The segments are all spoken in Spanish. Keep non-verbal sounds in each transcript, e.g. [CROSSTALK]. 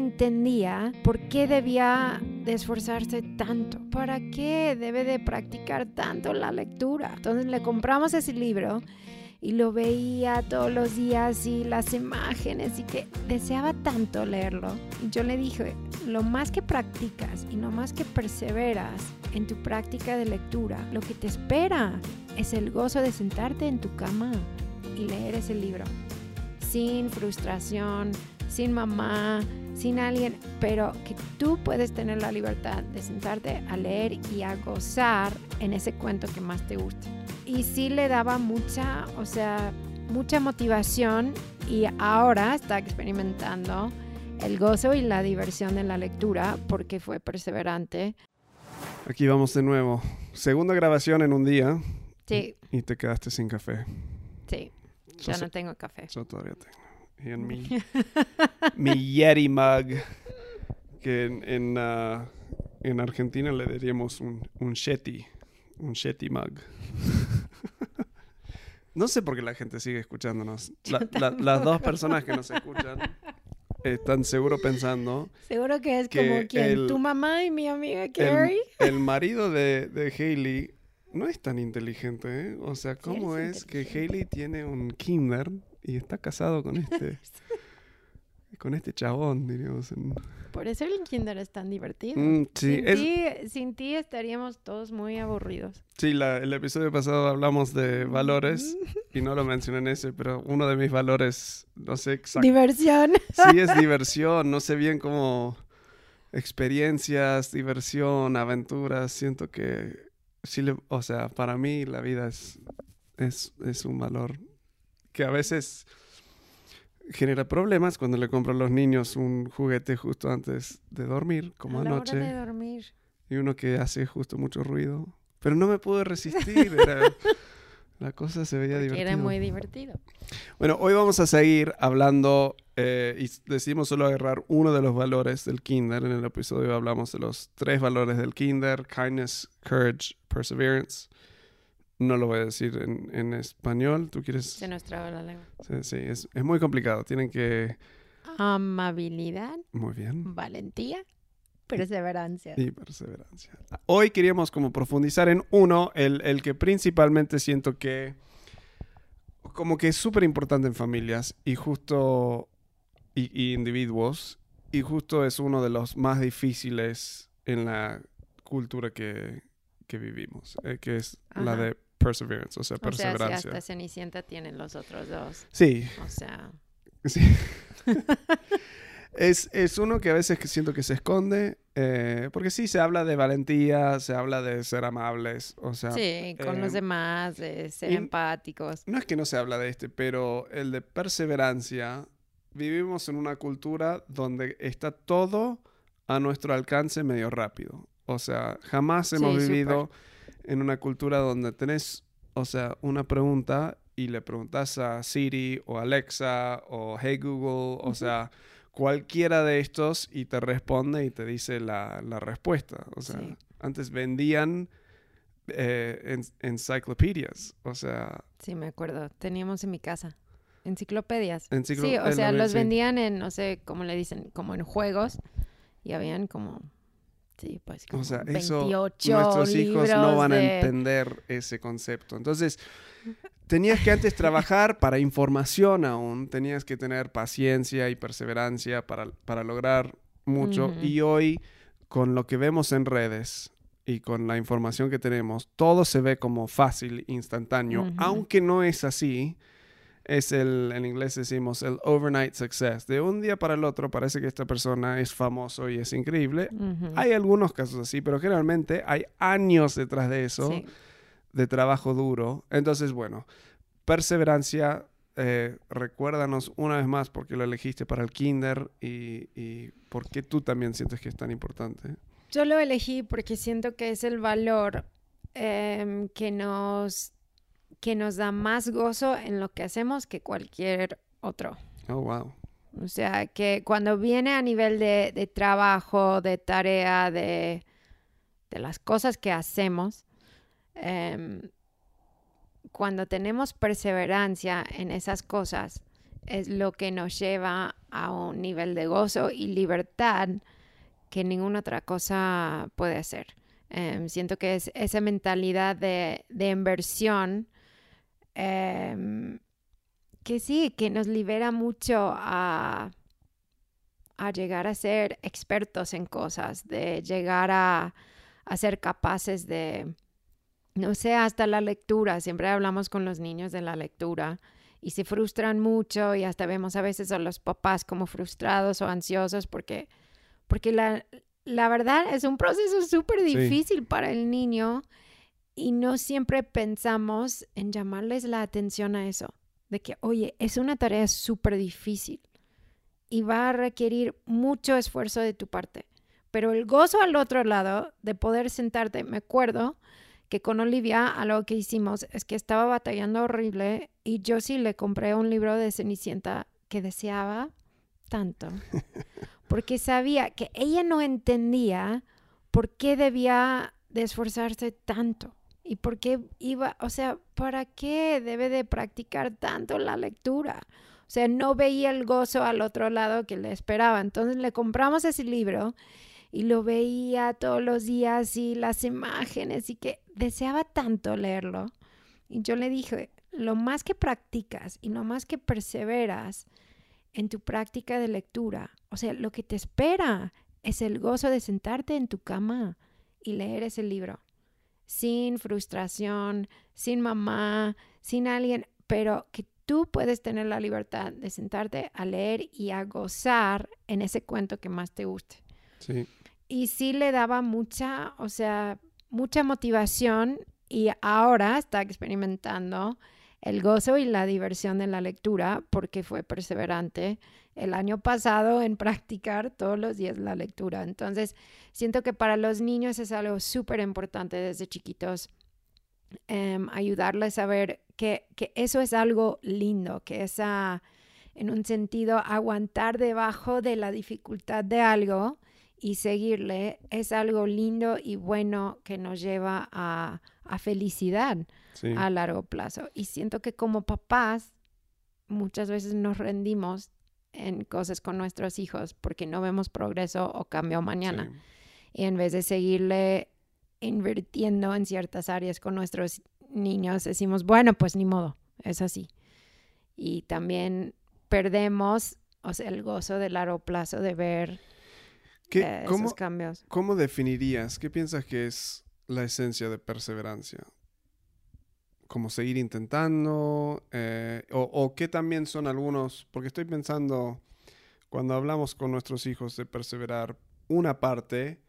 entendía por qué debía de esforzarse tanto, para qué debe de practicar tanto la lectura. Entonces le compramos ese libro y lo veía todos los días y las imágenes y que deseaba tanto leerlo. Y yo le dije, lo más que practicas y lo más que perseveras en tu práctica de lectura, lo que te espera es el gozo de sentarte en tu cama y leer ese libro. Sin frustración, sin mamá, sin alguien, pero que tú puedes tener la libertad de sentarte a leer y a gozar en ese cuento que más te guste y sí le daba mucha, o sea, mucha motivación y ahora está experimentando el gozo y la diversión en la lectura porque fue perseverante. Aquí vamos de nuevo. Segunda grabación en un día. Sí. Y te quedaste sin café. Sí. Ya no tengo café. Yo todavía tengo. Y en mi, [LAUGHS] mi Yeti mug, que en, en, ah, Argentina le diríamos un, un Shetty, un Shetty mug. [LAUGHS] No sé por qué la gente sigue escuchándonos. las dos personas que nos escuchan están seguro pensando. Seguro que es como quien, tu mamá y mi amiga Carrie. El, marido de, de Hailey no es tan inteligente, ¿eh? O sea, ¿cómo es, que Hailey tiene un kinder y está casado con este, [LAUGHS] con este chabón, diríamos? Por eso el kinder es tan divertido. Mm, sin, ti, sin, ti, estaríamos todos muy aburridos. Sí, el episodio pasado hablamos de valores y no lo mencioné en ese, pero uno de mis valores, no sé exactamente. Diversión. Sí, es [LAUGHS] diversión. No sé bien cómo experiencias, diversión, aventuras. Siento que, sí, o sea, para mí la vida es, es, es un valor que a veces genera problemas cuando le compro a los niños un juguete justo antes de dormir, como a anoche. Hora de dormir. Y uno que hace justo mucho ruido. Pero no me pude resistir. [LAUGHS] la cosa se veía divertida. Era muy divertido. Bueno, hoy vamos a seguir hablando eh, y decidimos solo agarrar uno de los valores del Kinder. En el episodio hablamos de los tres valores del Kinder: kindness, courage, perseverance. No lo voy a decir en, español. ¿Tú quieres...? Se nos traba la lengua. Sí, sí. Es, es muy complicado. Tienen que... Amabilidad. Muy bien. Valentía. Perseverancia. Y perseverancia. Hoy queríamos como profundizar en uno, el, el que principalmente siento que como que es súper importante en familias y justo y, individuos y justo es uno de los más difíciles en la cultura que, que vivimos, eh, que es la de perseverance, o sea, perseverancia. O sea, hasta Cenicienta tienen los otros dos. Sí. O sea. Sí. [LAUGHS] es, es, uno que a veces siento que se esconde, eh, porque sí, se habla de valentía, se habla de ser amables, o sea... Sí, con los eh, demás, de ser empáticos. No es que no se habla de este, pero el de perseverancia, vivimos en una cultura donde está todo a nuestro alcance medio rápido. O sea, jamás hemos vivido en una cultura donde tenés, o sea, una pregunta y le preguntas a Siri o Alexa o Hey Google, o sea, cualquiera de estos y te responde y te dice la, respuesta. O sea, antes vendían eh, enciclopedias, o sea... Sí, me acuerdo. Teníamos en mi casa. Enciclopedias. sí, o sea, los vendían en, no sé cómo le dicen, como en juegos y habían como Sí, pues como o sea, eso nuestros hijos no van a entender ese concepto. Entonces, tenías que antes trabajar para información aún, tenías que tener paciencia y perseverancia para, para lograr mucho. Y hoy, con lo que vemos en redes y con la información que tenemos, todo se ve como fácil, instantáneo, aunque no es así es el, en inglés decimos, el overnight success. De un día para el otro parece que esta persona es famoso y es increíble. Hay algunos casos así, pero generalmente hay años detrás de eso, de trabajo duro. Entonces, bueno, perseverancia, eh, recuérdanos una vez más por qué lo elegiste para el kinder y, y por qué tú también sientes que es tan importante. Yo lo elegí porque siento que es el valor em, que nos que nos da más gozo en lo que hacemos que cualquier otro. Oh, wow. O sea, que cuando viene a nivel de, trabajo, de tarea, de, las cosas que hacemos, em, cuando tenemos perseverancia en esas cosas, es lo que nos lleva a un nivel de gozo y libertad que ninguna otra cosa puede hacer. Em, siento que es esa mentalidad de, inversión em, que sí, que nos libera mucho a, a llegar a ser expertos en cosas, de llegar a, a ser capaces de, no sé, hasta la lectura. Siempre hablamos con los niños de la lectura y se frustran mucho y hasta vemos a veces a los papás como frustrados o ansiosos porque, porque la, la verdad es un proceso súper difícil para el niño y no siempre pensamos en llamarles la atención a eso, de que, oye, es una tarea súper difícil y va a requerir mucho esfuerzo de tu parte. Pero el gozo al otro lado de poder sentarte, me acuerdo que con Olivia algo que hicimos es que estaba batallando horrible y yo sí le compré un libro de Cenicienta que deseaba tanto, [LAUGHS] porque sabía que ella no entendía por qué debía de esforzarse tanto y por qué iba, o sea, ¿para qué debe de practicar tanto la lectura? O sea, no veía el gozo al otro lado que le esperaba. Entonces le compramos ese libro y lo veía todos los días y las imágenes y que deseaba tanto leerlo. Y yo le dije, lo más que practicas y lo más que perseveras en tu práctica de lectura, o sea, lo que te espera es el gozo de sentarte en tu cama y leer ese libro, sin frustración, sin mamá, sin alguien, pero que tú puedes tener la libertad de sentarte a leer y a gozar en ese cuento que más te guste. Sí y sí le daba mucha, o sea, mucha motivación y ahora está experimentando el gozo y la diversión de la lectura porque fue perseverante el año pasado en [LAUGHS] practicar todos los días la lectura. Entonces, siento que para los niños es algo súper importante desde chiquitos em, ayudarles a ver que, que, eso es algo lindo, que esa, en un sentido, aguantar debajo de la dificultad de algo y seguirle es algo lindo y bueno que nos lleva a, felicidad a largo plazo. Y siento que como papás muchas veces nos rendimos en cosas con nuestros hijos porque no vemos progreso o cambio mañana. Y en vez de seguirle invirtiendo en ciertas áreas con nuestros niños, decimos, bueno, pues ni modo, es así. Y también perdemos o sea, el gozo de largo plazo de ver ¿Qué, cómo, cambios. ¿Cómo definirías? ¿Qué piensas que es la esencia de perseverancia? ¿Como seguir intentando? Eh, o, o, qué también son algunos? Porque estoy pensando, cuando hablamos con nuestros hijos de perseverar, una parte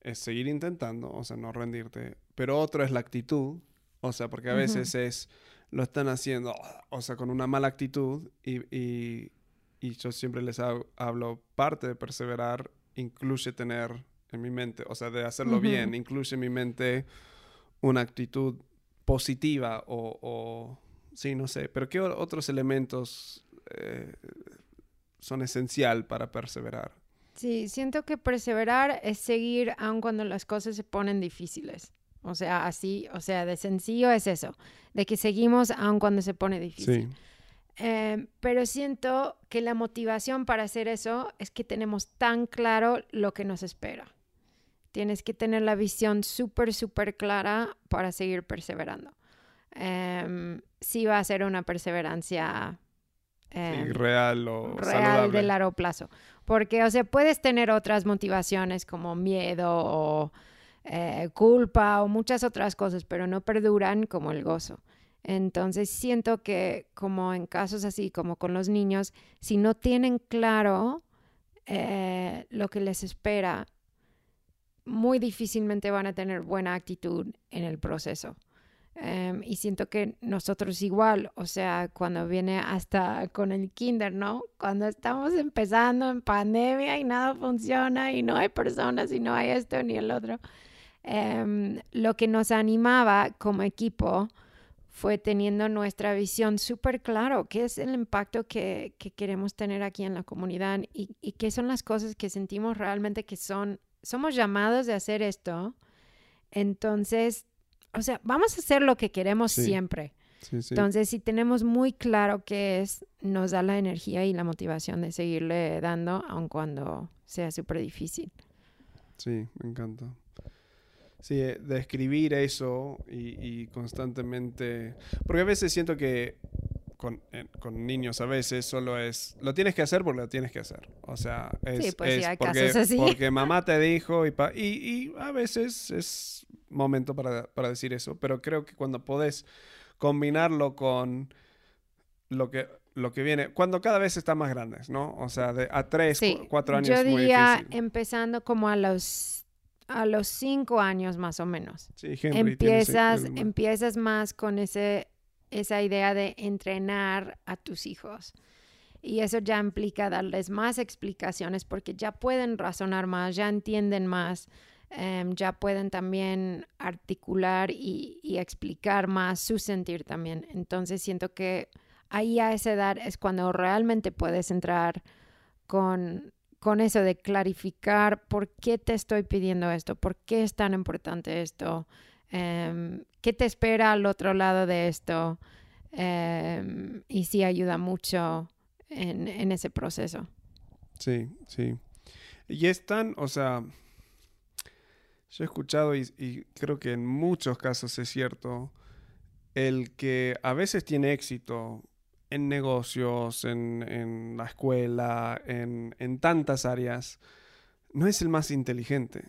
es seguir intentando, o sea, no rendirte, pero otra es la actitud, o sea, porque a veces es, lo están haciendo, o sea, con una mala actitud y, y, y yo siempre les hablo, parte de perseverar incluye tener en mi mente, o sea, de hacerlo bien, incluye en mi mente una actitud positiva o, sí, no sé, pero ¿qué otros elementos eh, son esencial para perseverar? Sí, siento que perseverar es seguir aun cuando las cosas se ponen difíciles. O sea, así, o sea, de sencillo es eso, de que seguimos aun cuando se pone difícil. Sí. Em, pero siento que la motivación para hacer eso es que tenemos tan claro lo que nos espera. Tienes que tener la visión súper, súper clara para seguir perseverando. Eh, sí va a ser una perseverancia em, real o real de largo plazo. Porque, o sea, puedes tener otras motivaciones como miedo o eh, culpa o muchas otras cosas, pero no perduran como el gozo. Entonces siento que como en casos así, como con los niños, si no tienen claro eh, lo que les espera, muy difícilmente van a tener buena actitud en el proceso. Em, y siento que nosotros igual, o sea, cuando viene hasta con el kinder, ¿no? Cuando estamos empezando en pandemia y nada funciona y no hay personas y no hay esto ni el otro, em, lo que nos animaba como equipo fue teniendo nuestra visión súper claro, qué es el impacto que, queremos tener aquí en la comunidad y, qué son las cosas que sentimos realmente que son, somos llamados de hacer esto. Entonces, o sea, vamos a hacer lo que queremos siempre. Entonces, si tenemos muy claro qué es, nos da la energía y la motivación de seguirle dando, aun cuando sea súper difícil. Sí, me encanta. Sí, eh, de escribir eso y, constantemente... Porque a veces siento que con, con, niños a veces solo es... Lo tienes que hacer porque lo tienes que hacer. O sea, es, sí, pues hay porque, casos así. porque [LAUGHS] mamá te dijo y, y, y, a veces es momento para, para decir eso. Pero creo que cuando podés combinarlo con lo que lo que viene, cuando cada vez está más grandes, ¿no? O sea, de, a tres, cuatro años. Yo diría empezando como a los a los cinco años más o menos. Sí, empiezas, empiezas más con ese, esa idea de entrenar a tus hijos. Y eso ya implica darles más explicaciones porque ya pueden razonar más, ya entienden más, em, ya pueden también articular y, explicar más su sentir también. Entonces siento que ahí a esa edad es cuando realmente puedes entrar con, con eso de clarificar por qué te estoy pidiendo esto, por qué es tan importante esto, em, qué te espera al otro lado de esto. Em, y sí ayuda mucho en, ese proceso. Sí, sí. Y es tan, o sea, yo he escuchado y, y creo que en muchos casos es cierto, el que a veces tiene éxito en negocios, en, la escuela, en, tantas áreas, no es el más inteligente.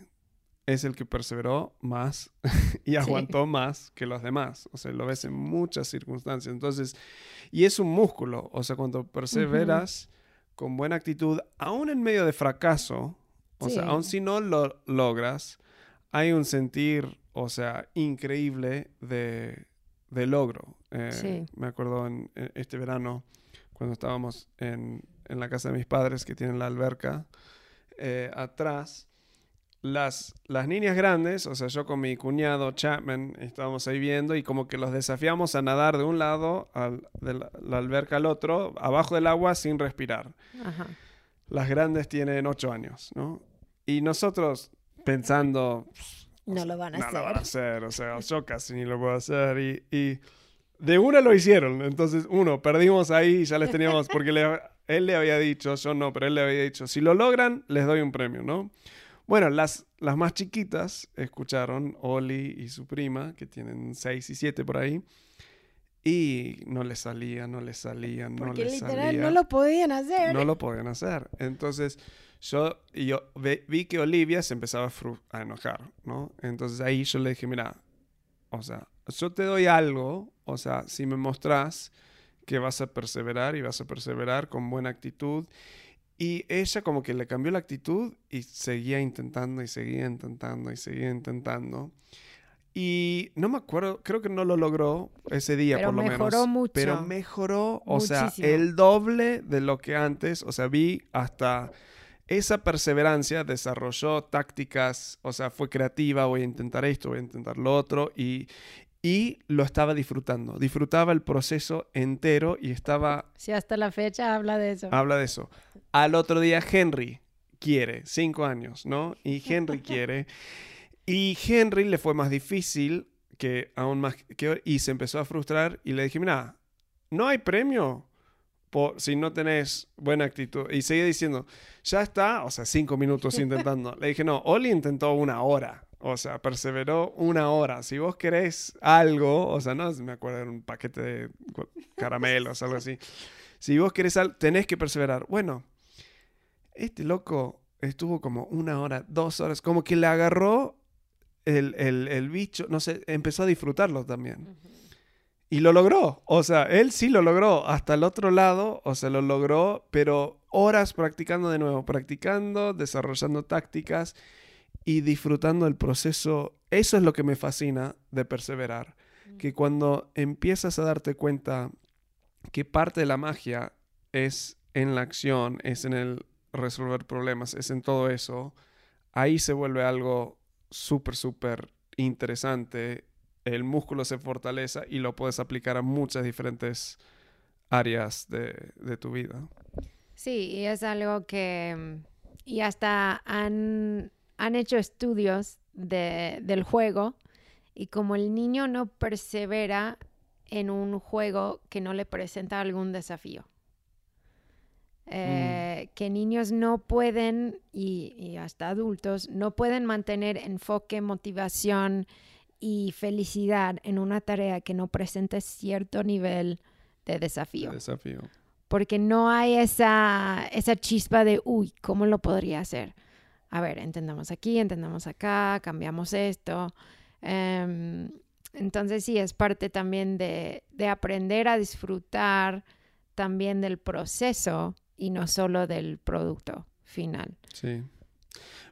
Es el que perseveró más [LAUGHS] y aguantó más que los demás. O sea, lo ves en muchas circunstancias. Entonces, y es un músculo. O sea, cuando perseveras con buena actitud, aún en medio de fracaso, o sea, aún si no lo logras, hay un sentir, o sea, increíble de, de logro. Eh, me acuerdo en, este verano, cuando estábamos en, la casa de mis padres, que tienen la alberca eh, atrás, las, las niñas grandes, o sea, yo con mi cuñado Chapman, estábamos ahí viendo y como que los desafiamos a nadar de un lado de la, alberca al otro, abajo del agua sin respirar. Las grandes tienen ocho años, ¿no? Y nosotros pensando, no lo van a hacer. No lo van a hacer, o sea, yo casi ni lo puedo hacer. Y, de una lo hicieron. Entonces, uno, perdimos ahí y ya les teníamos, porque él le había dicho, yo no, pero él le había dicho, si lo logran, les doy un premio, ¿no? Bueno, las, las más chiquitas escucharon, Oli y su prima, que tienen seis y siete por ahí, y no les salía, no les salía, no les literal no lo podían hacer. No lo podían hacer. Entonces, yo, yo vi que Olivia se empezaba a, enojar, ¿no? Entonces ahí yo le dije, mira, o sea, yo te doy algo, o sea, si me mostrás que vas a perseverar y vas a perseverar con buena actitud. Y ella como que le cambió la actitud y seguía intentando y seguía intentando y seguía intentando. Y no me acuerdo, creo que no lo logró ese día por lo menos. Mejoró mucho. Pero mejoró, o sea, el doble de lo que antes. O sea, vi hasta esa perseverancia desarrolló tácticas, o sea, fue creativa, voy a intentar esto, voy a intentar lo otro, y, y lo estaba disfrutando. Disfrutaba el proceso entero y estaba... Sí, hasta la fecha habla de eso. Habla de eso. Al otro día Henry quiere, cinco años, ¿no? Y Henry [LAUGHS] quiere. Y Henry le fue más difícil que aún más que y se empezó a frustrar y le dije, mira, no hay premio si no tenés buena actitud. Y seguía diciendo, ya está, o sea, cinco minutos [LAUGHS] intentando. Le dije, no, Oli intentó una hora. O sea, perseveró una hora. Si vos querés algo, o sea, no me acuerdo, era un paquete de caramelos, algo así. Si vos querés algo, tenés que perseverar. Bueno, este loco estuvo como una hora, dos horas, como que le agarró el, el, bicho, no sé, empezó a disfrutarlo también. Y lo logró, o sea, él sí lo logró, hasta el otro lado, o sea, lo logró, pero horas practicando de nuevo, practicando, desarrollando tácticas y disfrutando el proceso. Eso es lo que me fascina de perseverar, que cuando empiezas a darte cuenta que parte de la magia es en la acción, es en el resolver problemas, es en todo eso, ahí se vuelve algo súper, súper interesante el músculo se fortalece y lo puedes aplicar a muchas diferentes áreas de, tu vida. Sí, y es algo que, y hasta han, han hecho estudios de, del juego y como el niño no persevera en un juego que no le presenta algún desafío. Eh, que niños no pueden, y, hasta adultos, no pueden mantener enfoque, motivación y felicidad en una tarea que no presente cierto nivel de desafío. desafío. Porque no hay esa, esa chispa de, uy, ¿cómo lo podría hacer? A ver, entendamos aquí, entendamos acá, cambiamos esto. Em, entonces sí, es parte también de, de aprender a disfrutar también del proceso y no solo del producto final. Sí.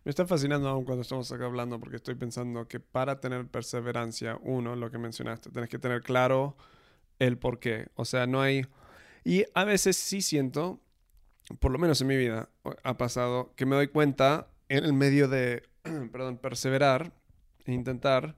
Me está fascinando aún cuando estamos acá hablando porque estoy pensando que para tener perseverancia, uno, lo que mencionaste, tienes que tener claro el por qué. O sea, no hay... Y a veces sí siento, por lo menos en mi vida ha pasado, que me doy cuenta en el medio de, [CLEARS THROAT] perdón, perseverar e intentar,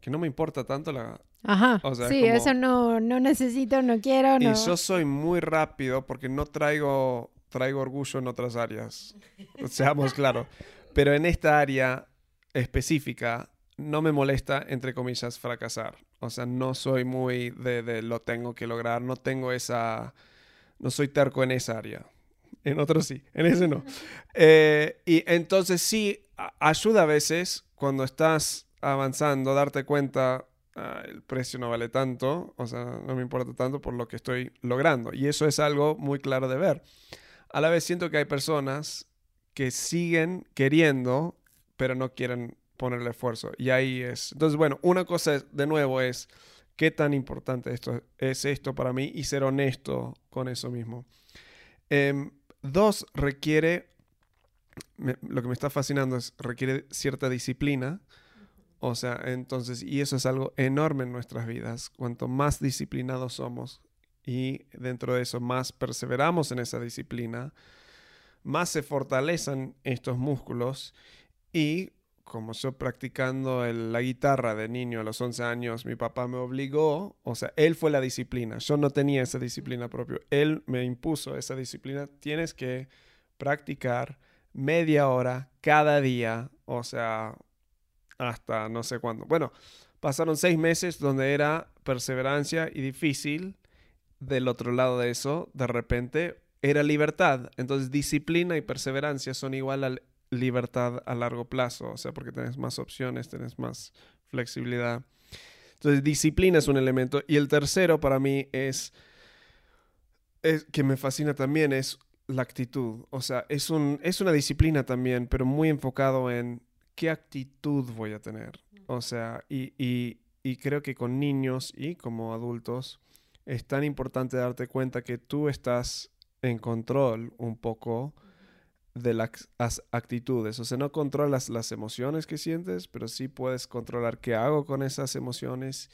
que no me importa tanto la, Ajá. sí, eso no, no necesito, no quiero. No. Y yo soy muy rápido porque no traigo, traigo orgullo en otras áreas. [LAUGHS] Seamos claros. Pero en esta área específica no me molesta, entre comillas, fracasar. O sea, no soy muy de, de lo tengo que lograr, no tengo esa, no soy terco en esa área. En otros sí, en ese no. Eh, y entonces sí, ayuda a veces cuando estás avanzando, darte cuenta, Ah, el precio no vale tanto, o sea, no me importa tanto por lo que estoy logrando. Y eso es algo muy claro de ver. A la vez siento que hay personas que siguen queriendo, pero no quieren ponerle esfuerzo. Y ahí es. Entonces, bueno, una cosa de nuevo es qué tan importante esto es esto para mí y ser honesto con eso mismo. Em, dos, requiere, lo que me está fascinando es, requiere cierta disciplina o sea, entonces, y eso es algo enorme en nuestras vidas. Cuanto más disciplinados somos y dentro de eso más perseveramos en esa disciplina, más se fortalecen estos músculos y como yo practicando la guitarra de niño a los 11 años, mi papá me obligó, o sea, él fue la disciplina, yo no tenía esa disciplina propia, él me impuso esa disciplina, tienes que practicar media hora cada día, o sea, hasta no sé cuándo. Bueno, pasaron seis meses donde era perseverancia y difícil. Del otro lado de eso, de repente, era libertad. Entonces, disciplina y perseverancia son igual a libertad a largo plazo. O sea, porque tenés más opciones, tenés más flexibilidad. Entonces, disciplina es un elemento. Y el tercero para mí es, es que me fascina también, es la actitud. O sea, es, un, es una disciplina también, pero muy enfocado en qué actitud voy a tener. O sea, y, creo que con niños y como adultos es tan importante darte cuenta que tú estás en control un poco de las actitudes. O sea, no controlas las emociones que sientes, pero sí puedes controlar qué hago con esas emociones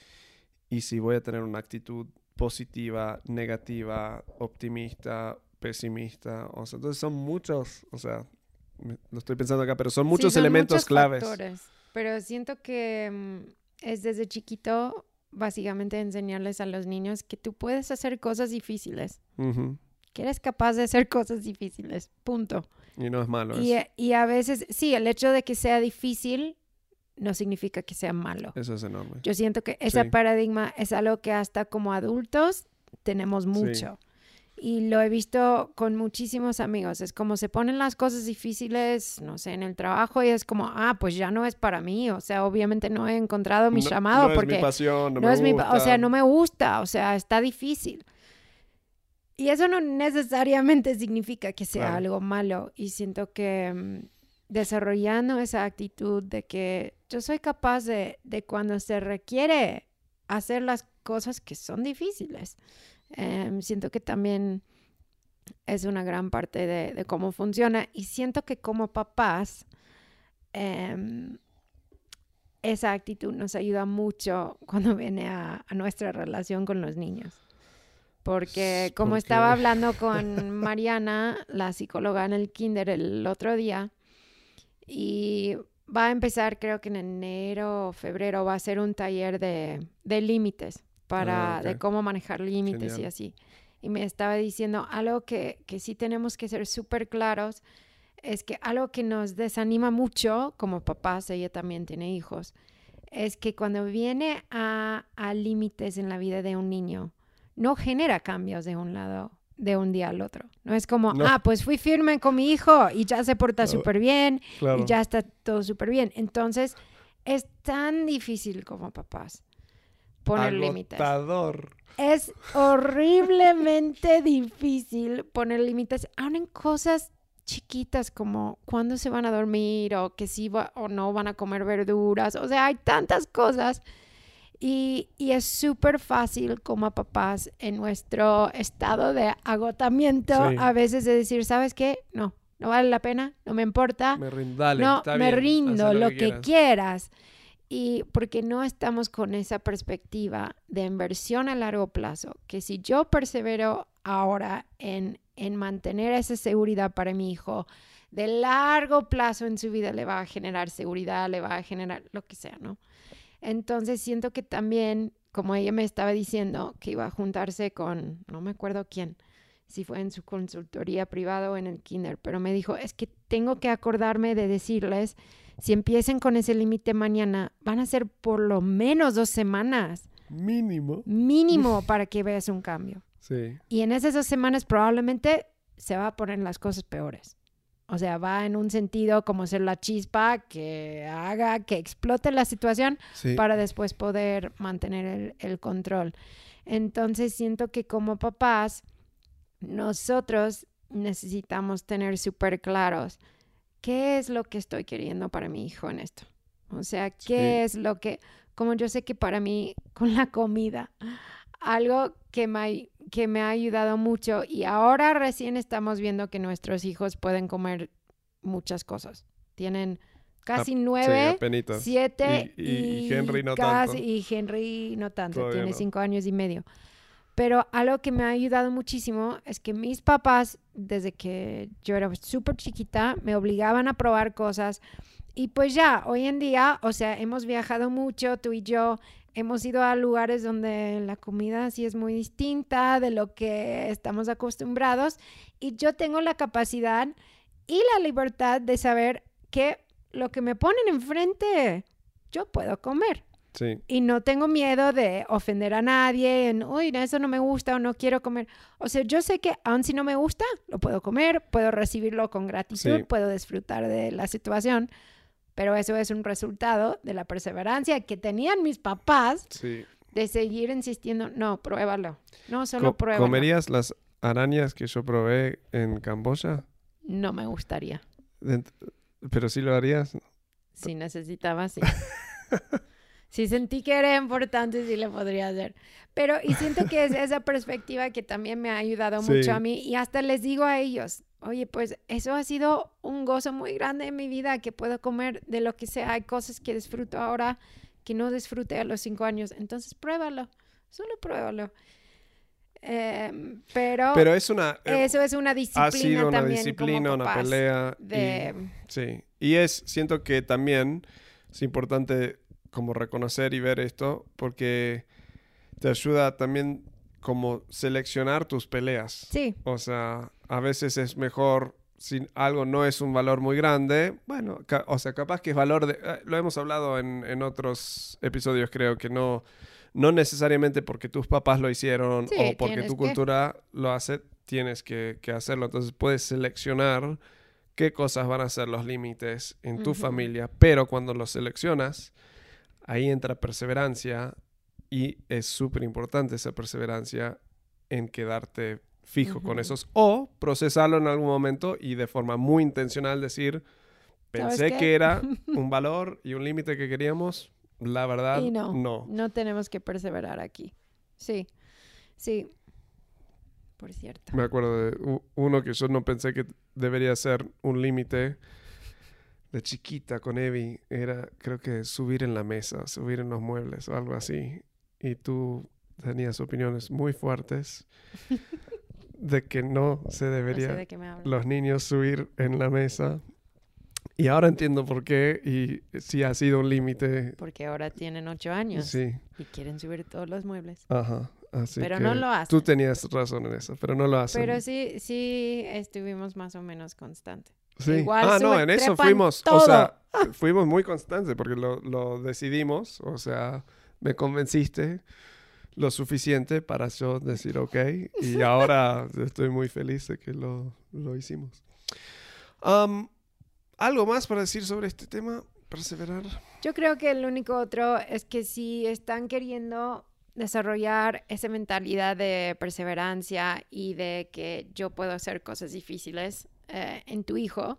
y si voy a tener una actitud positiva, negativa, optimista, pesimista. O sea, entonces son muchos, o sea, lo estoy pensando acá, pero son muchos elementos claves. pero siento que mm, es desde chiquito básicamente enseñarles a los niños que tú puedes hacer cosas difíciles. Que eres capaz de hacer [LAUGHS] cosas difíciles. Punto. Y no es malo. Y, y, a veces, sí, el hecho de que sea difícil no significa que sea malo. Eso es enorme. Yo siento que ese paradigma es algo que hasta como adultos tenemos mucho y lo he visto con muchísimos amigos. Es como se ponen las cosas difíciles, no sé, en el trabajo y es como, ah, pues ya no es para mí. O sea, obviamente no he encontrado mi llamado no porque es mi pasión, no, me es gusta. o sea, no me gusta, o sea, está difícil. Y eso no necesariamente significa que sea algo malo. Y siento que mm, desarrollando esa actitud de que yo soy capaz de, de cuando se requiere hacer las cosas que son difíciles Em, siento que también es una gran parte de, cómo funciona y siento que como papás em, esa actitud nos ayuda mucho cuando viene a, nuestra relación con los niños. Porque como estaba hablando con Mariana, la psicóloga en el kinder el otro día, y va a empezar creo que en enero o febrero va a ser un taller de, de límites para ah, de cómo manejar límites y así. Y me estaba diciendo algo que, que sí tenemos que ser súper claros, es que algo que nos desanima mucho como papás, ella también tiene hijos, es que cuando viene a, a límites en la vida de un niño, no genera cambios de un lado de un día al otro. No es como, ah, pues fui firme con mi hijo y ya se porta súper bien y ya está todo súper bien. Entonces, es tan difícil como papás poner límites. Es horriblemente [LAUGHS] difícil poner límites, aún en cosas chiquitas como cuándo se van a dormir o que sí va, o no van a comer verduras. O sea, hay tantas cosas y, es súper fácil como papás en nuestro estado de agotamiento a veces de decir, ¿sabes qué? No, no vale la pena, no me importa. Me rindo, no, me rindo, lo, que, quieras. Y porque no estamos con esa perspectiva de inversión a largo plazo, que si yo persevero ahora en, en mantener esa seguridad para mi hijo, de largo plazo en su vida le va a generar seguridad, le va a generar lo que sea, ¿no? Entonces siento que también, como ella me estaba diciendo, que iba a juntarse con, no me acuerdo quién, si fue en su consultoría privada o en el kinder, pero me dijo, es que tengo que acordarme de decirles, si empiecen con ese límite mañana, van a ser por lo menos dos semanas. Mínimo. Mínimo [LAUGHS] para que veas un cambio. Sí. Y en esas dos semanas probablemente se va a poner las cosas peores. O sea, va en un sentido como ser la chispa que haga que explote la situación para después poder mantener el, control. Entonces siento que como papás, nosotros necesitamos tener súper claros qué es lo que estoy queriendo para mi hijo en esto. O sea, qué es lo que, como yo sé que para mí con la comida, algo que me, que me ha ayudado mucho y ahora recién estamos viendo que nuestros hijos pueden comer muchas cosas. Tienen casi nueve, siete y, Henry no tanto. Y Henry no tanto, tiene cinco años y medio. Pero algo que me ha ayudado muchísimo es que mis papás, desde que yo era súper chiquita, me obligaban a probar cosas. Y pues ya, hoy en día, o sea, hemos viajado mucho, tú y yo, hemos ido a lugares donde la comida sí es muy distinta de lo que estamos acostumbrados y yo tengo la capacidad y la libertad de saber que lo que me ponen enfrente yo puedo comer. Sí. Y no tengo miedo de ofender a nadie, en, uy, eso no me gusta o no quiero comer. O sea, yo sé que aun si no me gusta, lo puedo comer, puedo recibirlo con gratitud, puedo disfrutar de la situación pero eso es un resultado de la perseverancia que tenían mis papás de seguir insistiendo, no, pruébalo, no, solo pruébalo. ¿Comerías las arañas que yo probé en Camboya? No me gustaría. ¿Pero sí lo harías? Si necesitaba, sí. [LAUGHS] si sentí que era importante, sí lo podría hacer. Pero, y siento que es esa perspectiva que también me ha ayudado [LAUGHS] mucho a mí. Y hasta les digo a ellos, oye, pues eso ha sido un gozo muy grande en mi vida, que puedo comer de lo que sea. Hay cosas que disfruto ahora que no disfruté a los cinco años. Entonces, pruébalo, solo pruébalo. Em, pero, pero es una eh, eso es una disciplina ha sido una disciplina una pelea y, sí y es siento que también es importante como reconocer y ver esto porque te ayuda también como seleccionar tus peleas. Sí. O sea a veces es mejor si algo no es un valor muy grande, bueno, o sea, capaz que es valor de... Eh, lo hemos hablado en, otros episodios, creo que no, no necesariamente porque tus papás lo hicieron o porque tu cultura lo hace, tienes que, hacerlo. Entonces puedes seleccionar qué cosas van a ser los límites en tu familia, pero cuando los seleccionas, ahí entra perseverancia y es súper importante esa perseverancia en quedarte fijo con esos. O procesarlo en algún momento y de forma muy intencional decir, pensé que era [LAUGHS] un valor y un límite que queríamos, la verdad, no, no. No tenemos que perseverar aquí. Sí, sí. Por cierto. Me acuerdo de uno que yo no pensé que debería ser un límite de chiquita con Evi. Era, creo que subir en la mesa, subir en los muebles o algo así. Y tú tenías opiniones muy fuertes. de que no se debería los niños subir en la mesa. Y ahora entiendo por qué y si ha sido un límite. Porque ahora tienen ocho años. Sí. Y quieren subir todos los muebles. Ajá. Así pero no lo hacen. Tú tenías razón en eso, pero no lo hacen. Pero sí, sí estuvimos más o menos constantes. Sí. Igual ah, no, en eso fuimos. O sea, fuimos muy constantes porque lo, lo, decidimos, o sea, me convenciste lo suficiente para yo decir ok y ahora estoy muy feliz de que lo, lo hicimos. ¿Algo más para decir sobre este tema? Perseverar. Yo creo que el único otro es que si están queriendo desarrollar esa mentalidad de perseverancia y de que yo puedo hacer cosas difíciles eh, en tu hijo,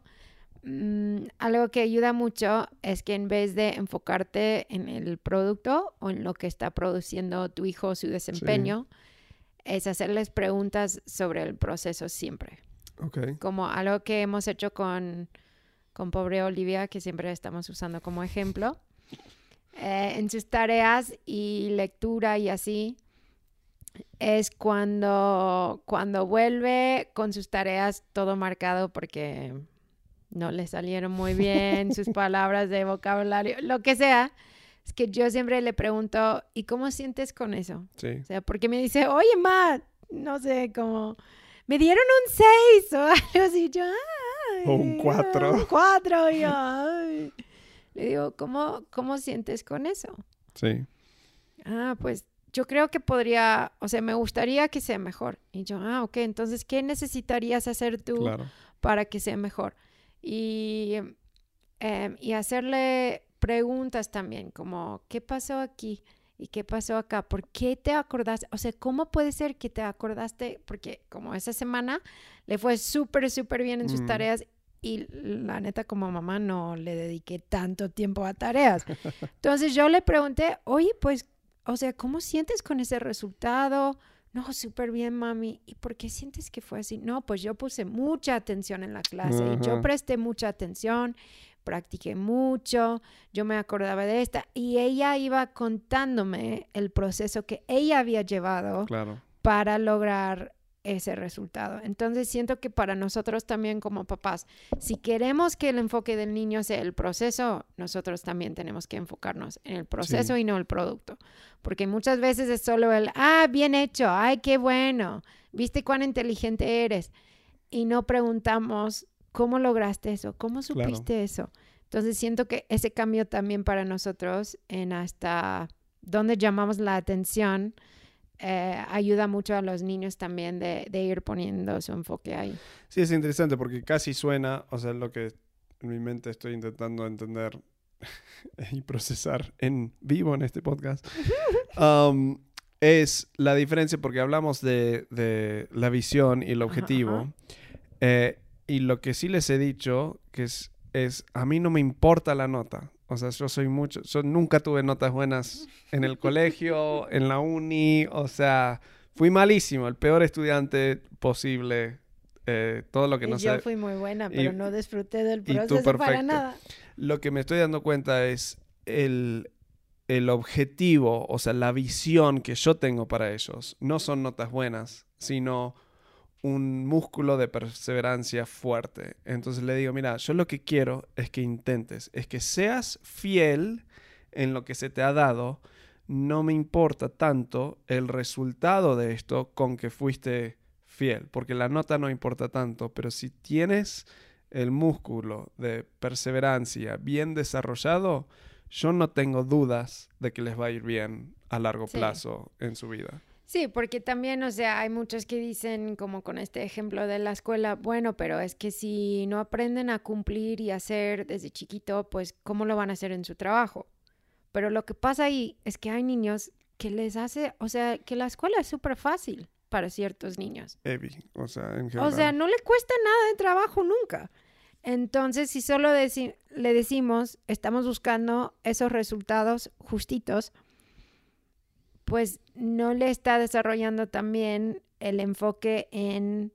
mm, algo que ayuda mucho es que en vez de enfocarte en el producto o en lo que está produciendo tu hijo, su desempeño, es hacerles preguntas sobre el proceso siempre. Como algo que hemos hecho con, con pobre Olivia, que siempre estamos usando como ejemplo eh, en sus tareas y lectura y así, es cuando, cuando vuelve con sus tareas todo marcado porque no le salieron muy bien sus [LAUGHS] palabras de vocabulario, lo que sea. Es que yo siempre le pregunto, ¿y cómo sientes con eso? Sí. O sea, porque me dice, oye, Matt, no sé, como, me dieron un 6 o [LAUGHS] algo así. Yo, o un 4. Un 4, y yo, ay. Le digo, ¿cómo, ¿cómo sientes con eso? Sí. Ah, pues yo creo que podría, o sea, me gustaría que sea mejor. Y yo, ah, ok, entonces, ¿qué necesitarías hacer tú para que sea mejor? Y, em, y hacerle preguntas también, como, ¿qué pasó aquí? ¿Y qué pasó acá? ¿Por qué te acordaste? O sea, ¿cómo puede ser que te acordaste? Porque como esa semana le fue súper, súper bien en sus mm. tareas y la neta como mamá no le dediqué tanto tiempo a tareas. [LAUGHS] Entonces yo le pregunté, oye, pues, o sea, ¿cómo sientes con ese resultado? No, súper bien, mami. ¿Y por qué sientes que fue así? No, pues yo puse mucha atención en la clase y yo presté mucha atención, practiqué mucho, yo me acordaba de esta y ella iba contándome el proceso que ella había llevado para lograr ese resultado. Entonces siento que para nosotros también como papás, si queremos que el enfoque del niño sea el proceso, nosotros también tenemos que enfocarnos en el proceso y no el producto. Porque muchas veces es solo el, ah, bien hecho, ay, qué bueno, viste cuán inteligente eres. Y no preguntamos, ¿cómo lograste eso? ¿Cómo supiste eso? Entonces siento que ese cambio también para nosotros en hasta dónde llamamos la atención eh, ayuda mucho a los niños también de, ir poniendo su enfoque ahí. Sí, es interesante porque casi suena, o sea, lo que en mi mente estoy intentando entender [LAUGHS] y procesar en vivo en este podcast, [LAUGHS] um, es la diferencia porque hablamos de, la visión y el objetivo. Eh, y lo que sí les he dicho, que es, es, a mí no me importa la nota. O sea, yo soy mucho, yo nunca tuve notas buenas en el colegio, en la uni, o sea, fui malísimo, el peor estudiante posible, eh, todo lo que no sé. Yo fui muy buena, pero no disfruté del proceso para nada. Lo que me estoy dando cuenta es el, el objetivo, o sea, la visión que yo tengo para ellos, no son notas buenas, sino un músculo de perseverancia fuerte. Entonces le digo, mira, yo lo que quiero es que intentes, es que seas fiel en lo que se te ha dado. No me importa tanto el resultado de esto con que fuiste fiel, porque la nota no importa tanto, pero si tienes el músculo de perseverancia bien desarrollado, yo no tengo dudas de que les va a ir bien a largo plazo en su vida. Sí, porque también, o sea, hay muchos que dicen, como con este ejemplo de la escuela, bueno, pero es que si no aprenden a cumplir y hacer desde chiquito, pues, ¿cómo lo van a hacer en su trabajo? Pero lo que pasa ahí es que hay niños que les hace, o sea, que la escuela es súper fácil para ciertos niños. o sea, en general. O sea, no le cuesta nada de trabajo nunca. Entonces, si solo le decimos, estamos buscando esos resultados justitos, pues no le está desarrollando también el enfoque en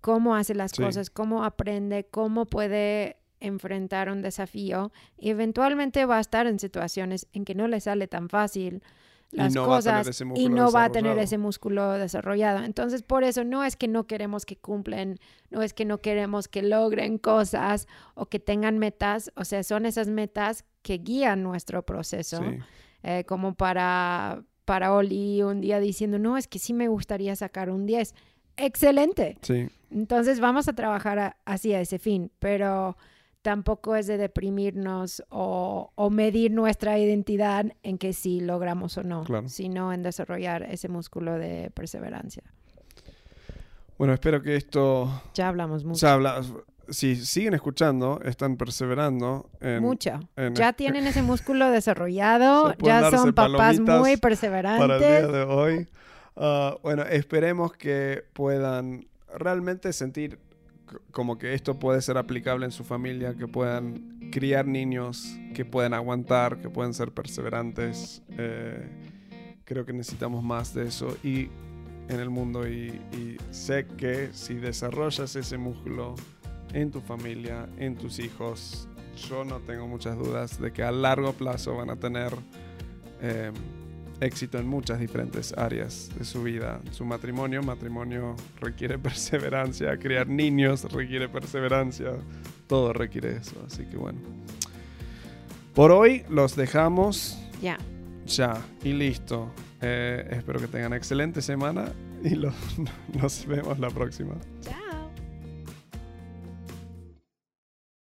cómo hace las cosas, cómo aprende, cómo puede enfrentar un desafío y eventualmente va a estar en situaciones en que no le sale tan fácil las cosas y no va a tener ese músculo desarrollado. Entonces, por eso no es que no queremos que cumplen, no es que no queremos que logren cosas o que tengan metas, o sea, son esas metas que guían nuestro proceso, eh, como para para Oli un día diciendo, no, es que sí me gustaría sacar un 10. Excelente. Sí. Entonces vamos a trabajar así a ese fin, pero tampoco es de deprimirnos o, medir nuestra identidad en que si logramos o no, sino en desarrollar ese músculo de perseverancia. Bueno, espero que esto... Ya hablamos mucho. Ya habla... Si siguen escuchando, están perseverando. mucho. ya tienen ese [LAUGHS] músculo desarrollado, ya son papás muy perseverantes. Para el día de hoy. Ah, bueno, esperemos que puedan realmente sentir como que esto puede ser aplicable en su familia, que puedan criar niños que puedan aguantar, que puedan ser perseverantes. Eh, creo que necesitamos más de eso y en el mundo y, sé que si desarrollas ese músculo en tu familia, en tus hijos, yo no tengo muchas dudas de que a largo plazo van a tener eh, éxito en muchas diferentes áreas de su vida. Su matrimonio, matrimonio requiere [LAUGHS] perseverancia, criar niños requiere perseverancia, todo requiere eso. Así que bueno. Por hoy los dejamos. Ya. Ya, y listo. Eh, espero que tengan excelente semana y [LAUGHS] nos vemos la próxima.